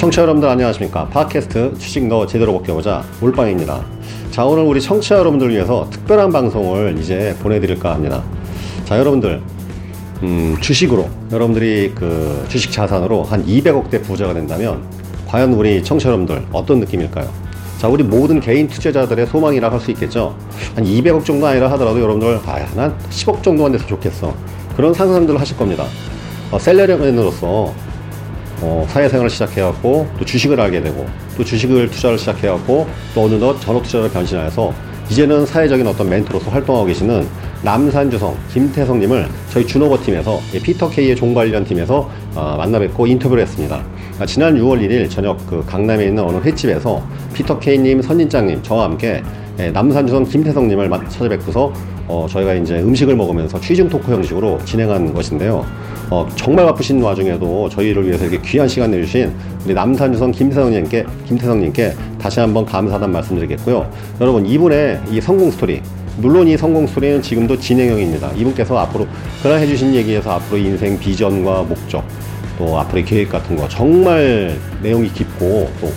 청취자 여러분들 안녕하십니까 팟캐스트 주식 너 제대로 벗겨보자 몰빵입니다 자 오늘 우리 청취자 여러분들 위해서 특별한 방송을 이제 보내드릴까 합니다 자 여러분들 음, 주식으로 여러분들이 그 주식 자산으로 한 200억대 부자가 된다면 과연 우리 청취자 여러분들 어떤 느낌일까요? 자, 우리 모든 개인 투자자들의 소망이라 할 수 있겠죠. 한 200억 정도 아니라 하더라도 여러분들 아, 난 10억 정도만 돼서 좋겠어. 그런 상상들을 하실 겁니다. 어, 셀러리맨으로서 어, 사회생활을 시작해갖고 또 주식을 알게 되고 또 주식을 투자를 시작해갖고 또 어느덧 전업 투자를 변신해서 이제는 사회적인 어떤 멘토로서 활동하고 계시는 남산주성 김태성님을 저희 준오버 팀에서 예, 피터 K의 종 관련 팀에서 어, 만나 뵙고 인터뷰를 했습니다. 아, 지난 6월 1일 저녁 그 강남에 있는 어느 횟집에서 피터 K님, 선진장님 저와 함께 예, 남산주성 김태성님을 마- 찾아뵙고서 어, 저희가 이제 음식을 먹으면서 취중 토크 형식으로 진행한 것인데요. 어, 정말 바쁘신 와중에도 저희를 위해서 이렇게 귀한 시간 내주신 우리 남산주성 김태성님께, 김태성님께 다시 한번 감사하다는 말씀드리겠고요. 여러분, 이분의 이 성공 스토리, 물론 이 성공 스토리는 지금도 진행형입니다. 이분께서 앞으로, 그날 해주신 얘기에서 앞으로 인생 비전과 목적, 또 앞으로의 계획 같은 거 정말 내용이 깊고 또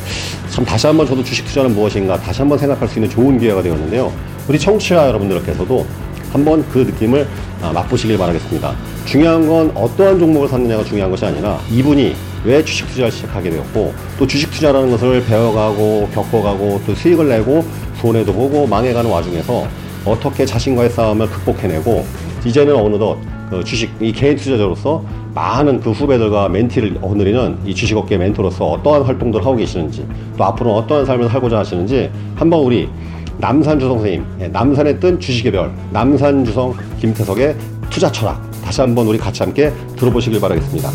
참 다시 한번 저도 주식 투자는 무엇인가 다시 한번 생각할 수 있는 좋은 기회가 되었는데요. 우리 청취자 여러분들께서도 한번 그 느낌을 아, 맛보시길 바라겠습니다. 중요한 건 어떠한 종목을 샀느냐가 중요한 것이 아니라 이분이 왜 주식 투자를 시작하게 되었고 또 주식 투자라는 것을 배워가고 겪어가고 또 수익을 내고 손해도 보고 망해가는 와중에서 어떻게 자신과의 싸움을 극복해내고 이제는 어느덧 그 주식 이 개인 투자자로서 많은 그 후배들과 멘티를 거느리는 이 주식업계 멘토로서 어떠한 활동들을 하고 계시는지 또 앞으로 어떠한 삶을 살고자 하시는지 한번 우리 남산주성 선생님 예, 남산에 뜬 주식의 별 남산주성 김태석의 투자 철학 다시 한번 우리 같이 함께 들어보시길 바라겠습니다.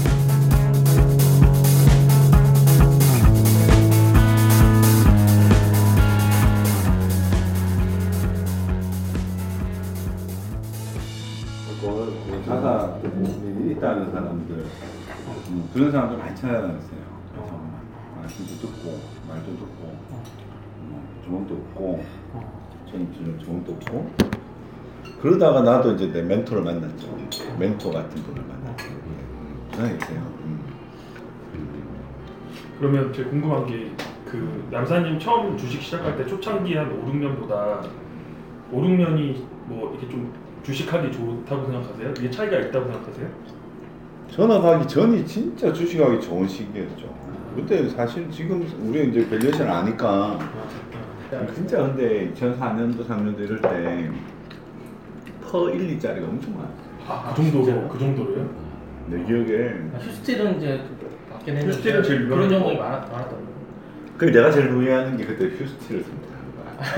있다는 사람들 음, 그런 사람들 많이 찾아다녔어요. 그래서 말씀도 듣고 말도 듣고 뭐, 조언도 얻고 저는 좀 조언도 얻고 그러다가 나도 이제 내 멘토를 만났죠. 멘토 같은 분을 만났죠. 부산이세요. 음. 그러면 제가 궁금한 게 그 남사님 처음 주식 시작할 때 초창기 한 5, 6년보다 5, 6년이 뭐 이렇게 좀 주식하기 좋다고 생각하세요? 이게 차이가 있다고 생각하세요? 전화 가기 전이 진짜 주식하기 좋은 시기였죠. 그때 사실 지금 우리 이제 valuation 아니까 진짜 근데 2004년도 3년도 이럴 때 PER 1, 2짜리가 엄청 많아요. 아, 그 정도로 그 정도로요? 내 기억에 휴스틸은 이제 맞긴 했는데 휴스틸은 제일 그런 유명한 거. 많았, 많았던 그 내가 제일 후회하는 게 그때 휴스틸을 선택한 거야.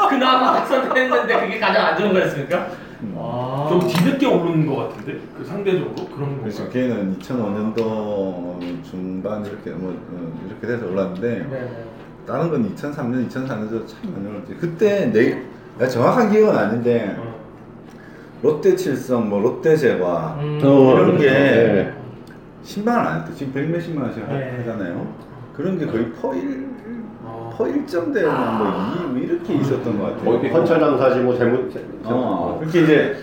거 그나마 선택했는데 그게 가장 안 좋은 거였습니까? 음. 아. 좀 뒤늦게 오르는 것 같은데 그 상대적으로 그런 그래서 건가요? 걔는 2005년도 중반 이렇게 뭐 어, 이렇게 돼서 올랐는데 네네. 다른 건 2003년, 2004년도 참 많이 올랐지. 그때 내 내가 정확한 기억은 아닌데 어. 롯데 칠성, 뭐 롯데 제과 음. 어, 이런 게 네. 10만 원안 했대. 지금 100 몇십만 원씩 하- 네. 하잖아요. 그런 게 거의 퍼1 어. 퍼 1점대나 뭐 2, 이렇게 있었던 것 같아요. 뭐 이렇게 현찰 장사지 뭐 재무 어, 그렇게 이제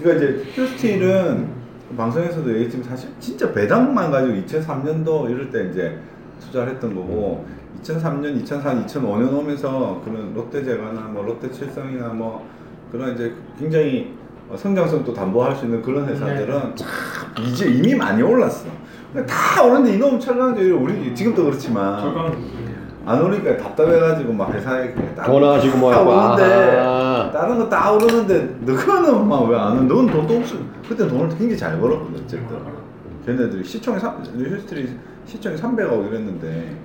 이거 이제 휴스틸은 방송에서도 얘기했지만 사실 진짜 배당만 가지고 2003년도 이럴 때 이제 투자를 했던 거고 2003년, 2004년, 2005년 오면서 그런 롯데제과나 뭐 롯데칠성이나 뭐 그런 이제 굉장히 어, 성장성도 담보할 수 있는 그런 회사들은 참 이제 이미 많이 올랐어. 다 오르는데 이놈 철강제 우리 지금도 그렇지만 안 오르니까 답답해가지고 막 회사에 전화하시고 뭐다 하고, 오르는데 아. 다른 거 다 오르는데 너는 막 왜 안 오? 넌 돈도 없어. 그때 돈을 굉장히 잘 벌었거든 어쨌든. 걔네들이 시총이 삼 휴스트리 시총이 300억 이랬는데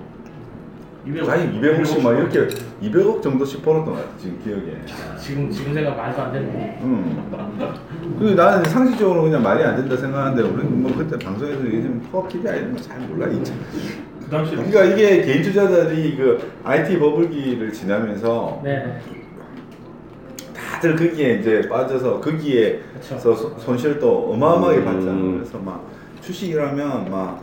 200억. 아니 250막 뭐 이렇게 200억 정도씩 벌었던 것 같아 지금 기억에. 지금 지금 생각 말도 안 되네. 응. 그 나는 상식적으로 그냥 말이 안 된다 생각하는데 우리 뭐 그때 방송에서 얘기하면 퍼 PBI 이런 거잘 몰라 이제. 그 당시에 그러니까 이게 개인 투자자들이 그 IT 버블기를 지나면서 네네. 다들 거기에 이제 빠져서 거기에 그쵸. 서 손- 손실도 어마어마하게 음. 받잖아. 그래서 막 주식이라면 막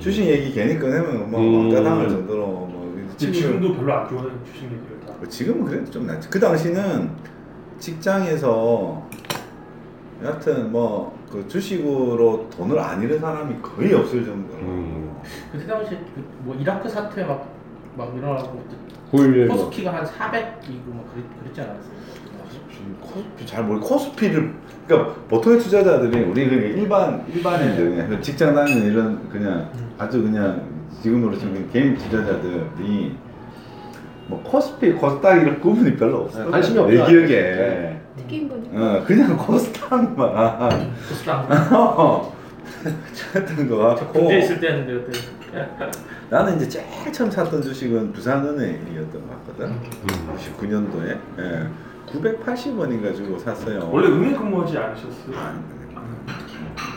주식 얘기 괜히 꺼내면 뭐 음. 왕따당할 정도로 뭐 근데 지금도 별로 안 좋아하는 주식 얘기를 다뭐 지금은 그래도 좀 낫지. 그 당시는 직장에서 여하튼 뭐 그 주식으로 돈을 안 잃은 사람이 거의 없을 정도로. 음. 그때 당시 그뭐 이라크 사태 막, 막 일어나고 굴 코스피가 한 400이고 막 그랬, 그랬지 않았어요? 코스피 잘 모르 코스피를 그러니까 보통의 투자자들이 우리 그냥 일반 일반인들 그냥 직장 다니는 이런 그냥 아주 그냥 지금으로 치면 개인 투자자들이 뭐 코스피 코스닥 이런 구분이 별로 없어. 네, 관심이 없죠. 내 기억에. 특이인 거니까. 어 그냥 코스닥만 코스닥 찾던 거 같고. 군대 있을 때였는데 그때 나는 이제 제일 처음 샀던 주식은 부산은행이었던 것 같거든. 음. 99년도에 예. 980원인가 주고 샀어요. 원래 은행 근무하지 않으셨어요? 아니,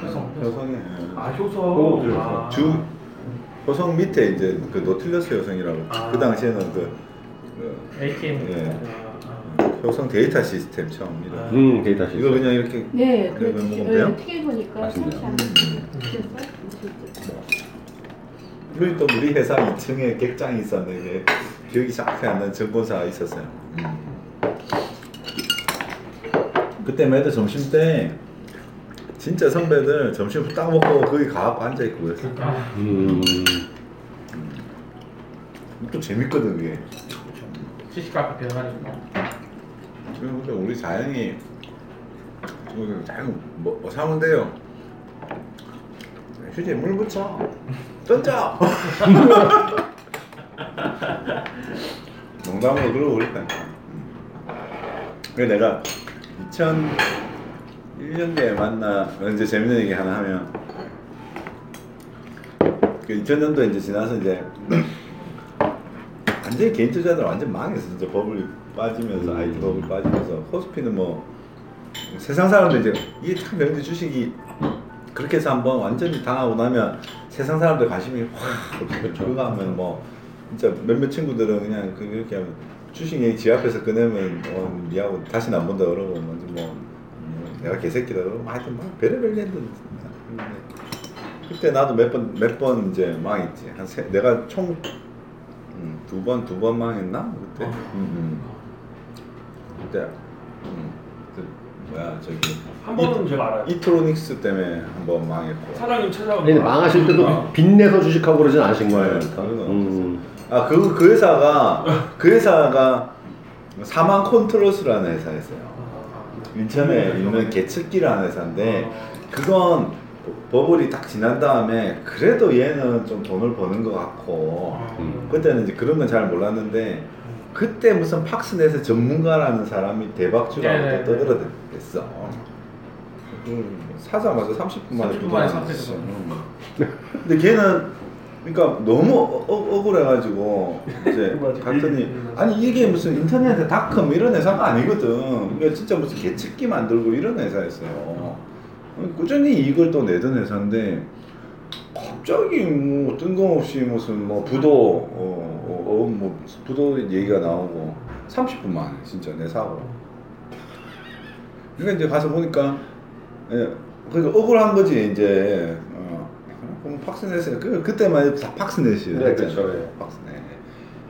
효성, 효성에 예. 아 효성. 오, 네. 아. 주 효성 밑에 이제 그 노틸러스 효성이라고 아. 그 당시에는 그, 그 ATM 예. 아, 효성 데이터 시스템 처음 이런 아. 음 데이터 시스템. 이거 그냥 이렇게 네, 그래, 그렇지. 먹으면 돼요? 네, 튀겨 보니까 맛있네요. 상치 안 됐어? 그리고 또 우리 회사 2층에 객장이 있었는데 기억이 정확히 안 나는 정보사가 있었어요. 음. 그때 매달 점심 때 진짜 선배들 점심 딱 먹고 거기 가갖고 앉아 있고 그랬어. 아, 음. 또 재밌거든 그게. 시식 카페 배워가니까 지금 근데 우리 자연이 지금 자연 뭐, 뭐 사면 돼요? 휴지에 물 묻혀 던져 농담으로 그러고 그랬다니까 그래 내가 2001년도에 만나. 이제 재밌는 얘기 하나 하면. 그 2000년도 이제 지나서 이제 완전히 개인 투자들 완전 망했어. 진짜 버블이 빠지면서 IT 버블 빠지면서. 코스피는 뭐 세상 사람들 이제 이게 참 명제 주식이 그렇게 해서 한번 완전히 당하고 나면 세상 사람들 관심이 확. 그거 하면 뭐 진짜 몇몇 친구들은 그냥 그 이렇게 하면 주식 얘기 지 앞에서 꺼내면 어, 니하고 다시는 안 본다 그러고 뭐 음, 내가 개새끼다 그러고 하여튼 막 별의별 근데 그때 나도 몇 번 몇 번 이제 망했지 한 세, 내가 총 음, 두번두번 망했나 그때 어. 음, 음. 그때 음, 그 뭐야 저기 한 번은 제가 알아요. 이트로닉스 때문에 한 번 망했고 사장님 찾아온 근데 망하실 때도 어. 빚내서 주식하고 그러진 않으신 거예요. 네, 그러니까. 음. 아그 그 회사가 그 회사가 사망 컨트롤스라는 회사였어요 인천에 있는 개측기라는 회사인데 그건 버블이 딱 지난 다음에 그래도 얘는 좀 돈을 버는 것 같고 음. 그때는 이제 그런 건 잘 몰랐는데 그때 무슨 팍스넷의 전문가라는 사람이 대박주라고 네네네. 떠들어댔어. 음, 사자마자 30분 만에 30분 만에. 음. 근데 걔는 그러니까 너무 어, 어, 억울해가지고 이제. 갔더니 음. 아니 이게 무슨 인터넷에 닷컴 이런 회사가 아니거든. 이게 진짜 무슨 개측기 만들고 이런 회사였어요. 꾸준히 이익을 또 내던 회사인데 갑자기 뭐 뜬금없이 무슨 뭐 부도 어, 어, 어, 뭐 부도 얘기가 나오고 30분 만에 진짜 내 사고. 그러니까 이제 가서 보니까 예, 그러니까 억울한 거지 이제 어, 그럼 팍스넷에 그 그때만 해도 다 팍스넷이에요. 네, 그렇죠, 예. 팍스넷.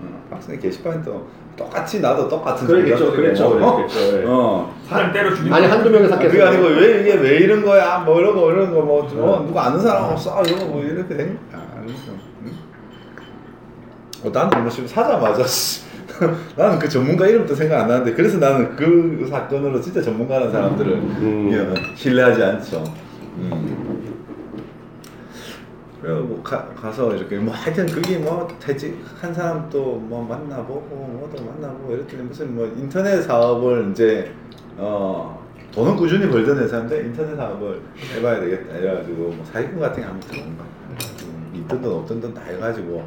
어, 팍스넷 게시판이 또 똑같이 나도 똑같은 그랬겠죠, 소리 그랬죠, 어? 그랬겠죠. 예. 어. 사장 때려 죽이고. 아니 한두 명이 아, 샀겠어요. 그게 아니고 왜 이게 왜 이런 거야? 뭐 이런 거 이런 거뭐 어, 누가 아는 사람 없어? 이런 거뭐 이렇게 된 거야. 그래서, 응? 어, 나는 뭐 지금 사자마자 씨, 나는 그 전문가 이름도 생각 안 나는데 그래서 나는 그 사건으로 진짜 전문가라는 사람들을 음. 예, 신뢰하지 않죠. 음. 그리고 뭐 가, 가서 이렇게 뭐 하여튼 그게 뭐 퇴직한 사람도 뭐 만나보고 뭐도 만나보고 이랬더니 무슨 뭐 인터넷 사업을 이제 어 돈은 꾸준히 벌던 회사인데 인터넷 사업을 해봐야 되겠다 이래가지고 뭐 사기꾼 같은 게 한번 들어온 거야. 음, 있던 돈 없던 돈 다 해가지고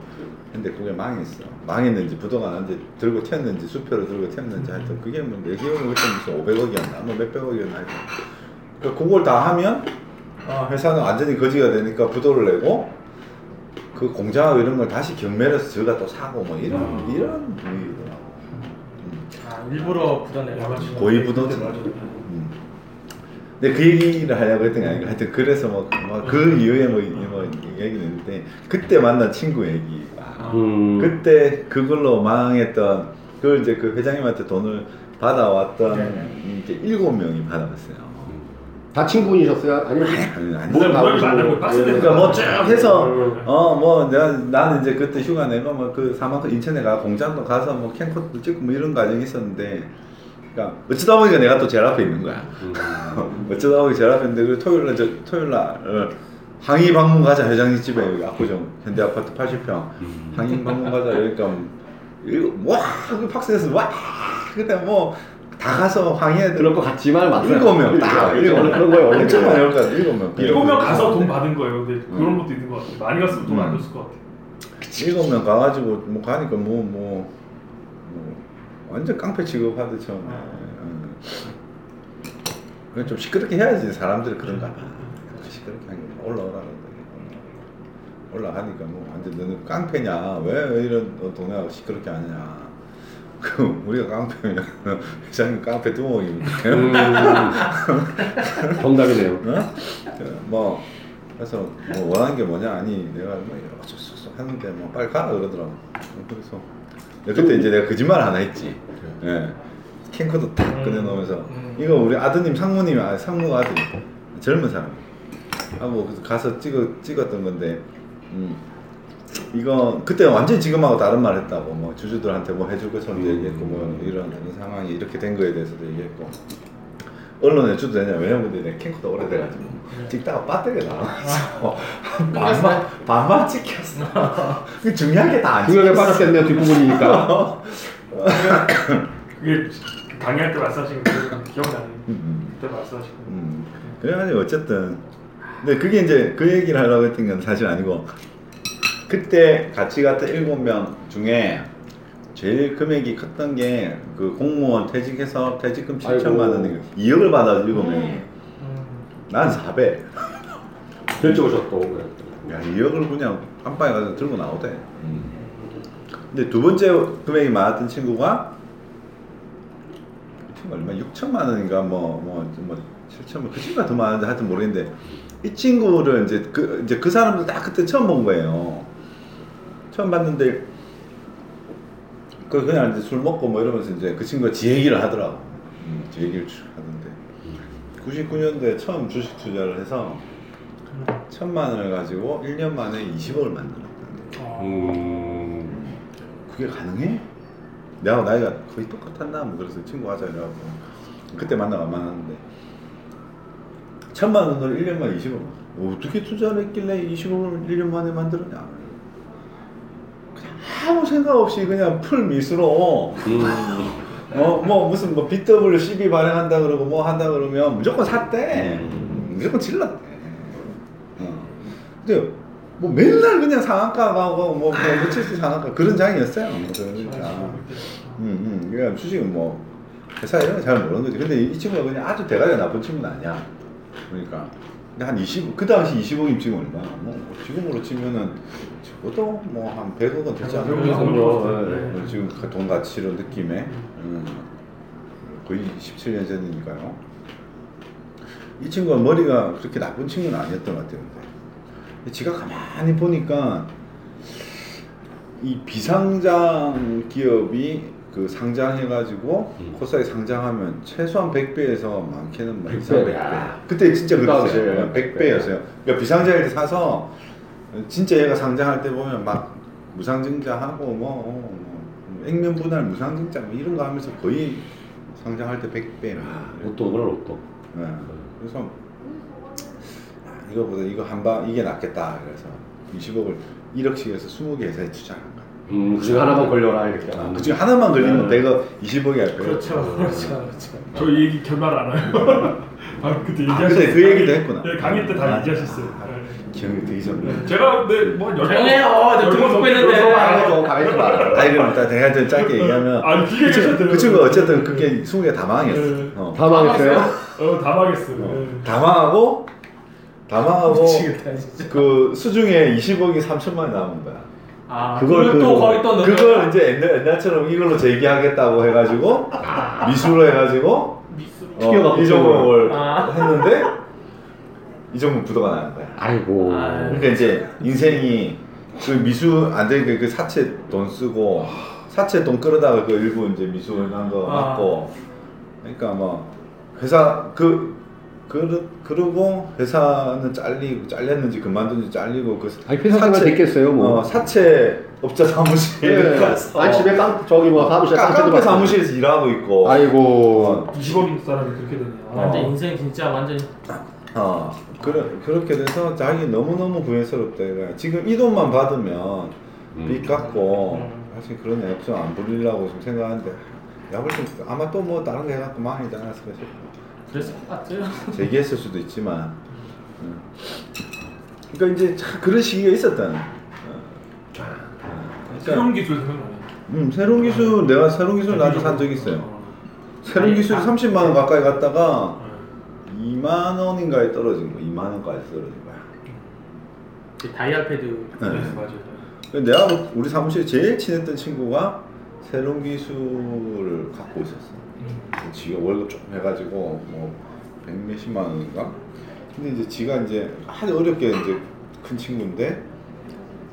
근데 그게 망했어. 망했는지 부도가 났는지 들고 튀었는지 수표를 들고 튀었는지 하여튼 그게 뭐내 기억에 그때 무슨 500억이었나? 뭐 몇백억이었나 하여튼. 그 그걸 다 하면 어, 회사는 완전히 거지가 되니까 부도를 내고 그 공장하고 이런 걸 다시 경매해서 저가 또 사고 뭐 이런 이런 분위기더라고. 음. 아 일부러 야, 맞지. 거의 부도지. 음. 근데 그 얘기를 하려고 했던 게 아니고 하여튼 그래서 뭐그 이후에 뭐, 이- 뭐 얘기는 있는데 그때 만난 친구 얘기. 아, 음. 그때 그걸로 망했던 그걸 이제 그 회장님한테 돈을 받아왔던 네네. 이제 일곱 명이 받아왔어요. 다 친구분이셨어요? 아니면 아니, 아니. 뭘 무덤이 가보시고? 만나고 빡세게 예. 그러니까 뭐 쭉 해서 음. 어뭐 내가 나는 이제 그때 휴가 내고 뭐그 사막도 인천에 가 공장도 가서 뭐 캠코도 찍고 뭐 이런 과정이 있었는데 그러니까 어쩌다 보니까 내가 또 제일 앞에 있는 거야. 음. 어쩌다 보니 제일 앞에 있는데 그 토요일 날 저, 토요일 날 어, 항의 방문 가자 회장님 집에 여기 압구정 현대 아파트 80평 음. 항의 방문 가자 그러니까 이거 와그 박스에서 와 그때 뭐 다 가서 항의해야 그럴 것 같지만 맞아요. 일곱 명 딱, 일곱 명. 명. 그런 거예요 원래. 엄청 많이 올까 일곱 명 일곱 명 가서 돈 받은 거예요. 근데 그런 음. 것도 있는 것 같아요. 많이 갔으면 돈안 음. 줬을 것 같아요. 일곱 명 가가지고 뭐 가니까 뭐뭐 완전 깡패 취급하듯 처음에 음. 그냥 좀 시끄럽게 해야지 사람들이 그런가 봐 시끄럽게 하니까 올라오라 그러더니 올라가니까 뭐 완전 너는 깡패냐 왜 이런 너 동네 가서 시끄럽게 하느냐 그 우리가 깡패면 회장님 깡패 두목입니까 음. 정답이네요. 어? 그, 뭐 그래서 뭐 원하는 게 뭐냐 아니 내가 뭐 어쩌저쩌 하는데 뭐 빨리 가라 그러더라고 그래서 그때 이제 내가 거짓말 하나 했지 예 캔커도 딱 음. 꺼내놓으면서 음. 이거 우리 아드님 상무님이 아 상무 아들 젊은 사람 그래서 가서 찍어 찍었던 건데 음 이거 그때 완전 히 지금하고 다른 말 했다고 뭐 주주들한테 뭐 해줄 것처럼 음. 얘기했고 뭐 이런 상황이 이렇게 된 거에 대해서도 얘기했고 언론에 주도 되냐 왜냐면 근데 내 캔커도 오래돼가지고 찍다가 배터리가 나와서 반만 반만 찍혔어 그 중요한 게 다안 중요하게 빠졌겠네요 뒷부분이니까. 그게 강의할 때 말씀하신 거 기억나요. 음, 그때 말씀하신 거. 음. 그래가지고 어쨌든 근데 그게 이제 그 얘기를 하려고 했던 건 사실 아니고 그때 같이 갔던 일곱 명 중에 제일 금액이 컸던 게 그 공무원 퇴직해서 퇴직금 7천만 아이고. 원이 2억을 받아 일곱 명이 음. 난 400. 결제 오셨고. 야 2억을 그냥 깜빵에 가서 들고 나오대. 근데 두 번째 금액이 많았던 친구가 그 친구 얼마 6천만 원인가 뭐뭐 뭐 7천만 그 친구가 더 많은데 하여튼 모르겠는데 이 친구를 이제 그 이제 그 사람도 딱 그때 처음 본 거예요. 처음 봤는데 그 그냥 이제 술 먹고 뭐 이러면서 이제 그 친구가 지 얘기를 하더라고. 음, 지 얘기를 쭉 하던데 99년도에 처음 주식 투자를 해서 천만 원을 가지고 1년 만에 20억을 만들었다는데 음. 그게 가능해? 내가 나이가 거의 똑같았나? 뭐 그래서 친구 하자 이래갖고 그때 만나가 만났는데 천만 원을 1년 만에 20억 어떻게 투자를 했길래 20억을 1년 만에 만들었냐 아무 생각 없이 그냥 풀 미수로 음. 어, 뭐 무슨 뭐 BW12 발행한다 그러고 뭐 한다 그러면 무조건 샀대. 음. 무조건 질렀대. 어. 근데 뭐 맨날 그냥 상한가 가고 뭐, 뭐 며칠씩 상한가 그런 장이었어요. 그러니까. 음, 음. 그러니까 주식은 뭐 회사 이런 거 잘 모르는 거지. 근데 이 친구가 그냥 아주 대가리가 나쁜 친구는 아니야. 그러니까. 근데 한 20, 그 당시 20억이면 지금 얼마? 뭐 지금으로 치면은 적어도 뭐한 100억은 되지 않을까? 그 정도. 네. 어, 지금 그돈 가치로 느낌에 음, 거의 17년 전이니까요. 이 친구가 머리가 그렇게 나쁜 친구는 아니었던 것 같아요. 근데 지가 가만히 보니까 이 비상장 기업이 그 상장해가지고 음. 코스닥에 상장하면 최소한 100배에서 많게는 뭐 100배. 이상 100배. 그때 진짜 그 그랬어요. 100배였어요. 그러니까 비상장일 때 사서 진짜 얘가 상장할 때 보면 막 무상증자하고 뭐, 뭐 액면 분할 무상증자 뭐 이런 거 하면서 거의 상장할 때 100배. 로또구나 로또. 네. 그래서 아, 이거보다 이거 한 방 이게 낫겠다. 그래서 20억을 1억씩 해서 20개 회사에 거야. 음, 그중 하나만 걸려라 이렇게. 그 중에 하나만 걸리면 네. 내가 20억이 할 거야. 그렇죠, 그렇죠, 그렇죠. 저 얘기 결말 안 해요. 아 그때 아, 얘기하셨어요. 그때 그 얘기도 했구나. 네, 강의 때다 아, 얘기하셨어요. 기억이 되게 좋네. 제가 근데 뭐한 열. 조용해요. 저 듣고 넘게 있는데. 가만히 가만히 좀 봐. 아 이거 일단 내가 좀 짧게 얘기하면 뒤에 그, 친구, 계셨대요. 그 친구가 어쨌든 그게 20개 다 망했어. 네. 어. 다 망했어요? 어다 망했어. 어. 네. 다 망하고 다 망하고. 그 수중에 20억이 3천만 원 남은 거야. 아, 그걸 그걸 또 그- 거기 또 넣는 그걸? 이제 옛날, 옛날처럼 이걸로 재기하겠다고 해가지고 미수로 해가지고. 어, 이종목을 아. 했는데 이종목 부도가 나는 거야. 아이고. 아. 그러니까 이제 인생이 그 미수 안 되니까 그 사채 돈 쓰고 사채 돈 끌어다가 그 일부 이제 미수 난거 아. 맞고 그러니까 뭐 회사 그 그러, 그러고 회사는 잘리고 잘렸는지 그만둔지 잘리고 그 아니 회사 생활 됐겠어요 뭐. 어, 사채 업자 사무실 네. 가서 아니 집에 깡 저기 뭐 사무실 깡- 깡패. 사무실에서 일하고 있고 아이고. 20억인 사람이 그렇게 되네요. 완전 아. 인생 진짜 완전 어, 그러, 그렇게 돼서 자기 너무너무 후회스럽다 이거야. 지금 이 돈만 받으면 음. 빚 갚고 음. 사실 그런 액션 안 부리려고 지금 생각하는데 야, 벌써 아마 또 뭐 다른 거 해갖고 망하지 않았을까 싶어. 그랬을 것 같아요. 재기했을 수도 있지만. 음. 그러니까 이제 참 그런 시기가 있었다는. 어. 그러니까, 새로운 기술 생각나네. 음, 새로운 기술 내가 새로운 기술 나도 산적 있어요. 새로운 아니, 기술이 아. 30만 원 가까이 갔다가 네. 2만 원인가에 떨어진 거, 2만 원까지 떨어진 거야. 그 다이얼 패드 네. 네, 맞아요. 근데 내가 우리 사무실에 제일 친했던 친구가 새로운 기술을 갖고 있었어. 음. 지가 월급 조금 해가지고 뭐 백몇십만 원인가? 근데 이제 지가 이제 아주 어렵게 이제 큰 친구인데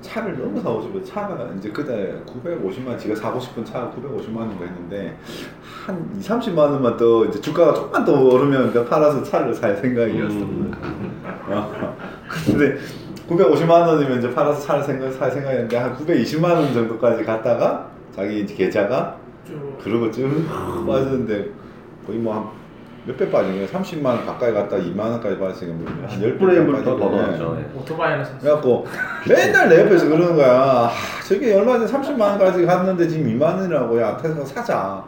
차를 너무 사고 싶어. 차가 이제 그때 950만 지가 사고 싶은 차가 950만 원인가 했는데 한 2, 30만 원만 더 이제 주가가 조금만 더 오르면 내가 팔아서 차를 살 생각이었어. 음. 어. 근데 950만 원이면 이제 팔아서 차를 생각, 살 생각이었는데 한 920만 원 정도까지 갔다가 자기 이제 계좌가 쭉 그러고 쭉 빠졌는데 거의 뭐한몇배 빠진 거예요. 30만 원 가까이 갔다 2만 원까지 빠졌으니까 뭐 한 10배 10분의 1더 더 나왔죠. 네. 오토바이 하나 샀어. 그래갖고 맨날 내 옆에서 그러는 거야. 아, 저게 얼마 전에 30만 원까지 갔는데 지금 2만 원이라고 야 테슬라 사자.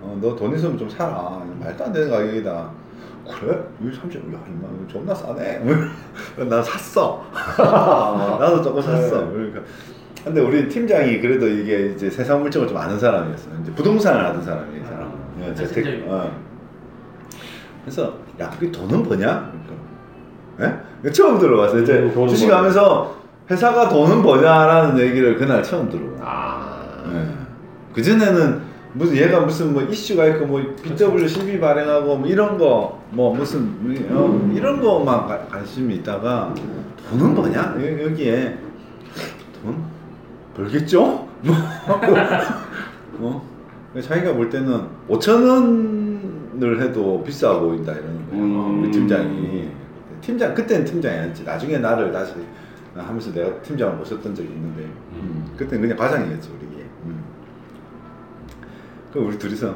어, 너 돈 있으면 좀 사라. 말도 안 되는 가격이다. 그래? 여기 30, 야, 2만 원 존나 싸네. 나 샀어. 나도 조금 샀어. 그러니까. 근데 우리 팀장이 그래도 이게 이제 세상 물정을 좀 아는 사람이었어. 이제 부동산을 하던 사람이 이 사람. 예, 재택. 핵심적이고. 어. 그래서 야, 그게 돈은 버냐? 그러니까. 예? 처음 들어봤어요. 이제 음, 주식하면서 회사가 돈은 버냐라는 얘기를 그날 처음 들어봤어요. 아. 그 전에는 무슨 얘가 무슨 뭐 이슈가 있고 뭐 BW 실비 발행하고 뭐 이런 거 뭐 무슨 우리, 어, 이런 거만 가- 관심이 있다가 돈은 뭐냐 여- 여기에 돈 벌겠죠? 뭐 어? 자기가 볼 때는 5천 원을 해도 비싸 보인다 이러는 거야 음. 우리 팀장이 팀장 그때는 팀장이었지 나중에 나를 다시 하면서 내가 팀장을 모셨던 적이 있는데 음, 그때는 그냥 과장이었지 우리 음. 그 우리 둘이서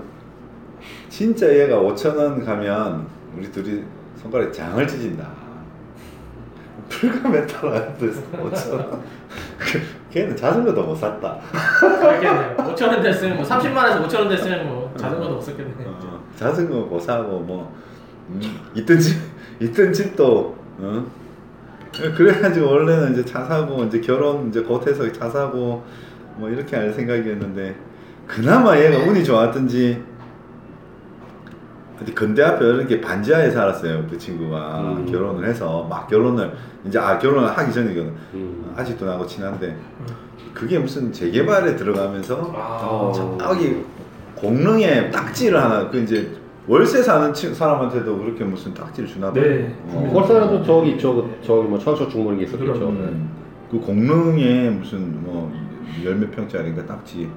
진짜 얘가 5천 원 가면 우리 둘이 손가락에 장을 지진다. 풀가메탈 됐어 5천 원. 걔는 자전거도 못 샀다. 그렇겠네요. 5천 원 됐으면 뭐 30만 원에서 5천 원 됐으면 뭐 자전거도 못 샀겠네. 어, 자전거 못 사고 뭐 음, 있던 집 있던 집도 어? 그래가지고 원래는 이제 차 사고 이제 결혼 이제 곧 해서 차 사고 뭐 이렇게 할 생각이었는데 그나마 얘가 운이 좋았던지 어디 건대 앞에 이렇게 반지하에 살았어요 그 친구가 음. 결혼을 해서 막 결혼을 이제 아 결혼을 하기 전이거든 음. 아직도 나하고 친한데 그게 무슨 재개발에 들어가면서 아, 저기 공릉에 딱지를 하나 그 이제 월세 사는 친- 사람한테도 그렇게 무슨 딱지를 주나 봐요. 네. 어. 월사도 저기 있죠. 저기 뭐 철서 중물이 있었겠죠. 음. 그 공릉에 무슨 뭐 열 몇 평짜리인가 딱지.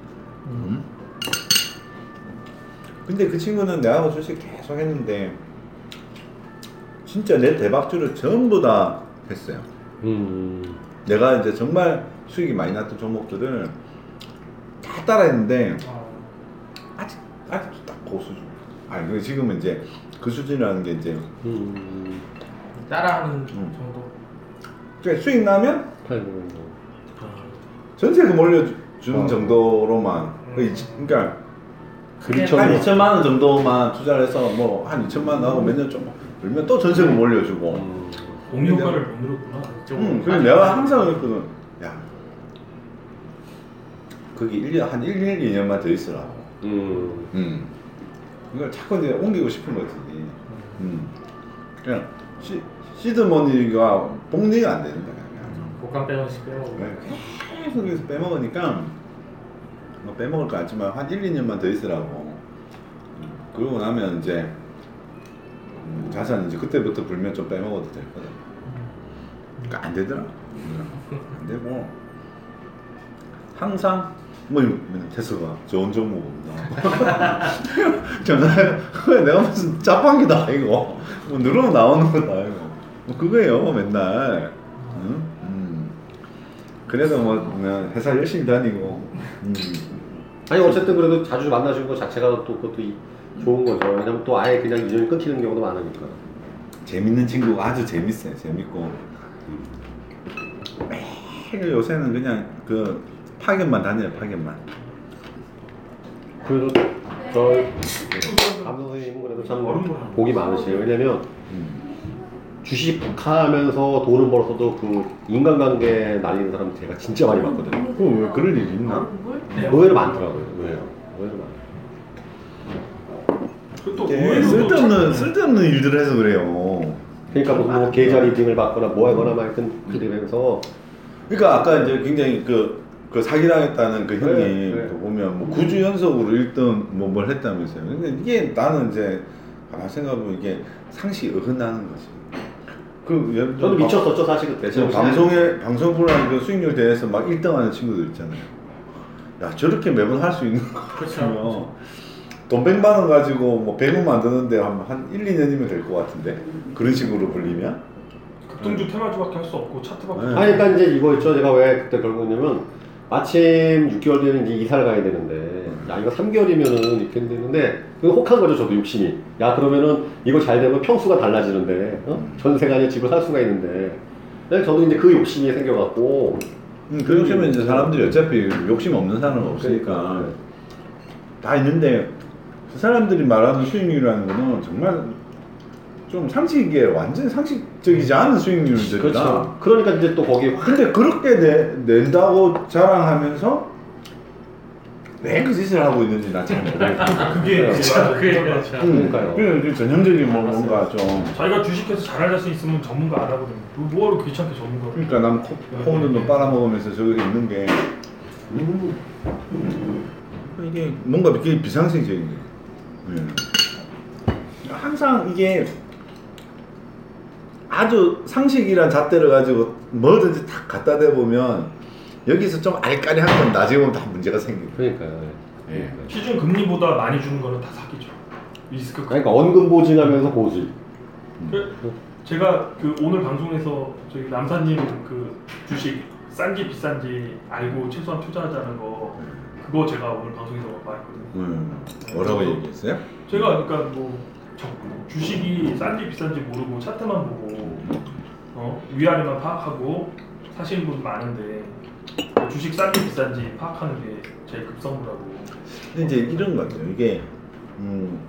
음? 근데 그 친구는 내하고 주식 계속 했는데 진짜 내 대박주를 전부 다 했어요. 음. 내가 이제 정말 수익이 많이 났던 종목들을 다 따라했는데 어, 아직 아직도 딱그 수준. 아니 그 지금은 이제 그 수준이라는 게 이제 음. 따라하는 음. 정도. 그러니까 수익 나면 팔고. 전세금 올려주는 어. 정도로만 그 이- 그러니까. 한 2천만 원 정도만 투자를 해서 뭐 한 2천만 원 하고 몇 년 좀 벌면 또 전세금 올려주고. 음. 공유 효과를 못 누렸구나. 좀 음, 그래 내가 항상 그랬거든. 야, 거기 1년 한 1, 1, 2년만 더 있으라고. 음. 음. 이걸 자꾸 이제 옮기고 싶은 거지. 음. 그냥 시, 시드머니가 복리가 안 된다. 그냥. 복감 빼놓으시 빼먹고. 네, 계속 여기서 빼먹으니까 뭐 빼먹을 거 같지만 한 1, 2년만 더 있으라고. 음, 그러고 나면 이제 음, 자산 이제 그때부터 불면 좀 빼먹어도 될 거다. 그러니까 안 되더라. 안 되고 항상 뭐 테스가 좋은 없나 전화해 내가 무슨 자판기다 이거 뭐 누르면 나오는 거다 이거 뭐 그거예요 맨날 응? 음. 그래도 뭐 회사 열심히 다니고 음. 아니 어쨌든 그래도 자주 만나시는 것 자체가 또 그것도 이- 좋은 거죠. 왜냐면 또 아예 그냥 인연이 끊기는 경우도 많으니까. 재밌는 친구가 아주 재밌어요 재밌고 매일 요새는 그냥 그 파견만 다녀요 파견만 그래도 저감 선생님은 그래도 참 복이 많으시에요. 왜냐면 음. 주식 하면서 돈을 벌어서도 그 인간관계 날리는 사람 제가 진짜 많이 봤거든요. 그왜 그럴 일이 있나? 물? 의외로 많더라고요. 의외로. 의외로 많아요. 또또 쓸데없는 참- 쓸데없는 일들을 해서 그래요. 그러니까 뭐, 뭐 계좌 리딩을 받거나 뭐 하거나 막 하여튼 그러면서 그러니까 아까 이제 굉장히 그, 그 사기당했다는 그 형님 네, 네. 그 보면 뭐 9주 연속으로 1등 뭐 뭘 했다면서요. 근데 이게 나는 이제 아 생각해보면 이게 상식이 어긋나는 거지. 그 예를 들어 저도 미쳤었죠 사실 그때. 지금 방송에 방송 프로그램 그 수익률 대회에서 막 1등하는 친구들 있잖아요. 야 저렇게 매번 할 수 있는 그렇죠. 거면 돈 100만 원 가지고 뭐 100원 만드는데 한, 한 1, 2년이면 될 것 같은데 그런 식으로 불리면 급등주 테마주밖에 할 수 없고 차트밖에 네. 아니 그러니까 이제 이거였죠. 제가 왜 그때 결국냐면 마침 6개월 뒤에는 이제 이사를 가야 되는데 야 이거 3개월이면은 이렇게 되는데 그 혹한 거죠 저도 욕심이. 야 그러면은 이거 잘 되면 평수가 달라지는데 어? 전세가 아니라 집을 살 수가 있는데. 근데 저도 이제 그 욕심이 생겨갖고 음, 그 욕심은 이제 사람들이 어차피 욕심 없는 사람은 없으니까 그러니까. 다 있는데 그 사람들이 말하는 수익률이라는 거는 정말 좀 상식에 완전 상식적이지 않은 수익률들이다. 그렇죠. 그러니까 이제 또 거기 근데 그렇게 내, 낸다고 자랑하면서 왜 그 짓을 하고 있는지 나 잘 모르겠어. 그게 맞아. 그게. 그렇죠. 그러니까요. 이제 전형적인 뭐 뭔가 좀 자기가 주식해서 잘할 자신 있으면 전문가 안 하거든. 뭐 뭐하러 귀찮게 전문가? 그러니까 난 코, 코는 빨아먹으면서 저기 있는 게 이게 뭔가 되게 비상식적인 게 예. 항상 이게 아주 상식이란 잣대를 가지고 뭐든지 탁 갖다 대보면 여기서 좀 알까리한 건 나중에 보면 다 문제가 생기고 그러니까요. 예. 시중 금리보다 많이 주는 거는 다 사기죠. 리스크. 그러니까 언금 보증하면서 고수. 그, 제가 그 오늘 방송에서 저희 남사님 그 주식 싼지 비싼지 알고 최소한 투자하자는 거 그거 제가 오늘 방송에서 말했거든요. 음, 뭐라고 얘기했어요? 제가 그러니까 뭐 저- 주식이 싼지 비싼지 모르고 차트만 보고 어, 위아래만 파악하고 사시는 분 많은데 주식 싼지 비싼지 파악하는 게 제일 급선무라고. 근데 이제 이런 거죠. 이게 음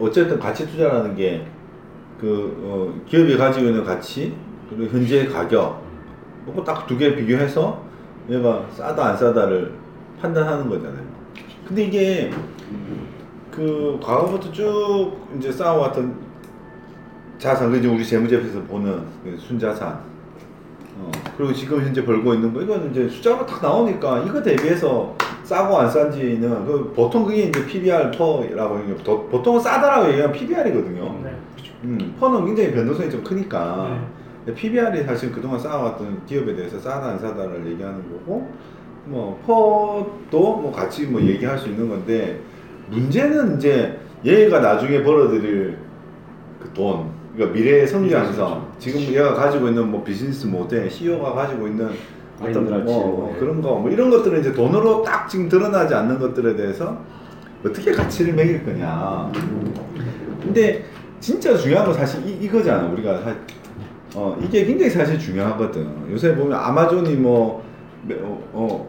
어쨌든 가치 투자라는 게 그 어, 기업이 가지고 있는 가치 그리고 현재의 가격 이거 딱두 개 비교해서 얘가 싸다 안 싸다를 판단하는 거잖아요. 근데 이게 그 과거부터 쭉 이제 쌓아왔던 자산, 그지 우리 재무제표에서 보는 그 순자산, 어, 그리고 지금 현재 벌고 있는 거 이거는 이제 숫자로 딱 나오니까 이거 대비해서 싸고 안 싼지는 그 보통 그게 이제 PBR 퍼라고 게 도- 보통은 싸다라고 얘기하면 PBR이거든요. 네. 음, 퍼는 굉장히 변동성이 좀 크니까 네. PBR이 사실 그동안 쌓아왔던 기업에 대해서 싸다 안 싸다를 얘기하는 거고 뭐 퍼도 뭐 같이 뭐 얘기할 수 있는 건데 문제는 이제 얘가 나중에 벌어들일 그 돈, 그러니까 미래의 성장성, 지금 얘가 가지고 있는 뭐 비즈니스 모델, CEO가 가지고 있는 어떤 뭐, 뭐. 그런 거, 뭐 이런 것들은 이제 돈으로 딱 지금 드러나지 않는 것들에 대해서 어떻게 가치를 매길 거냐. 근데 진짜 중요한 건 사실 이, 이거잖아. 우리가 사, 어 이게 굉장히 사실 중요하거든. 요새 보면 아마존이 뭐 매- 어, 어,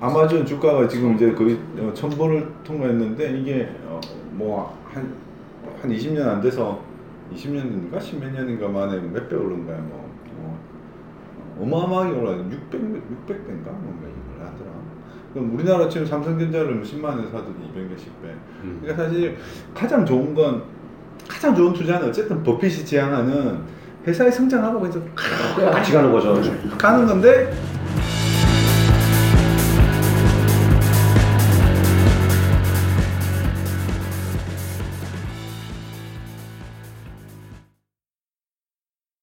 아마존 주가가 지금 이제 거의 어, 천 불을 통과했는데 이게 어, 뭐한한 한 20년 안 돼서 20년인가 10몇 년인가 만에 몇 배 오른 거야 뭐. 어, 어마어마하게 올라 600 600배인가 뭔가 이걸 하더라. 그럼 우리나라 지금 삼성전자를 10만 원에 사더니 200몇십 배. 음. 그러니까 사실 가장 좋은 건 가장 좋은 투자는 어쨌든 버핏이 지향하는 회사의 성장하고 이제 같이 가는 거죠. 가는 건데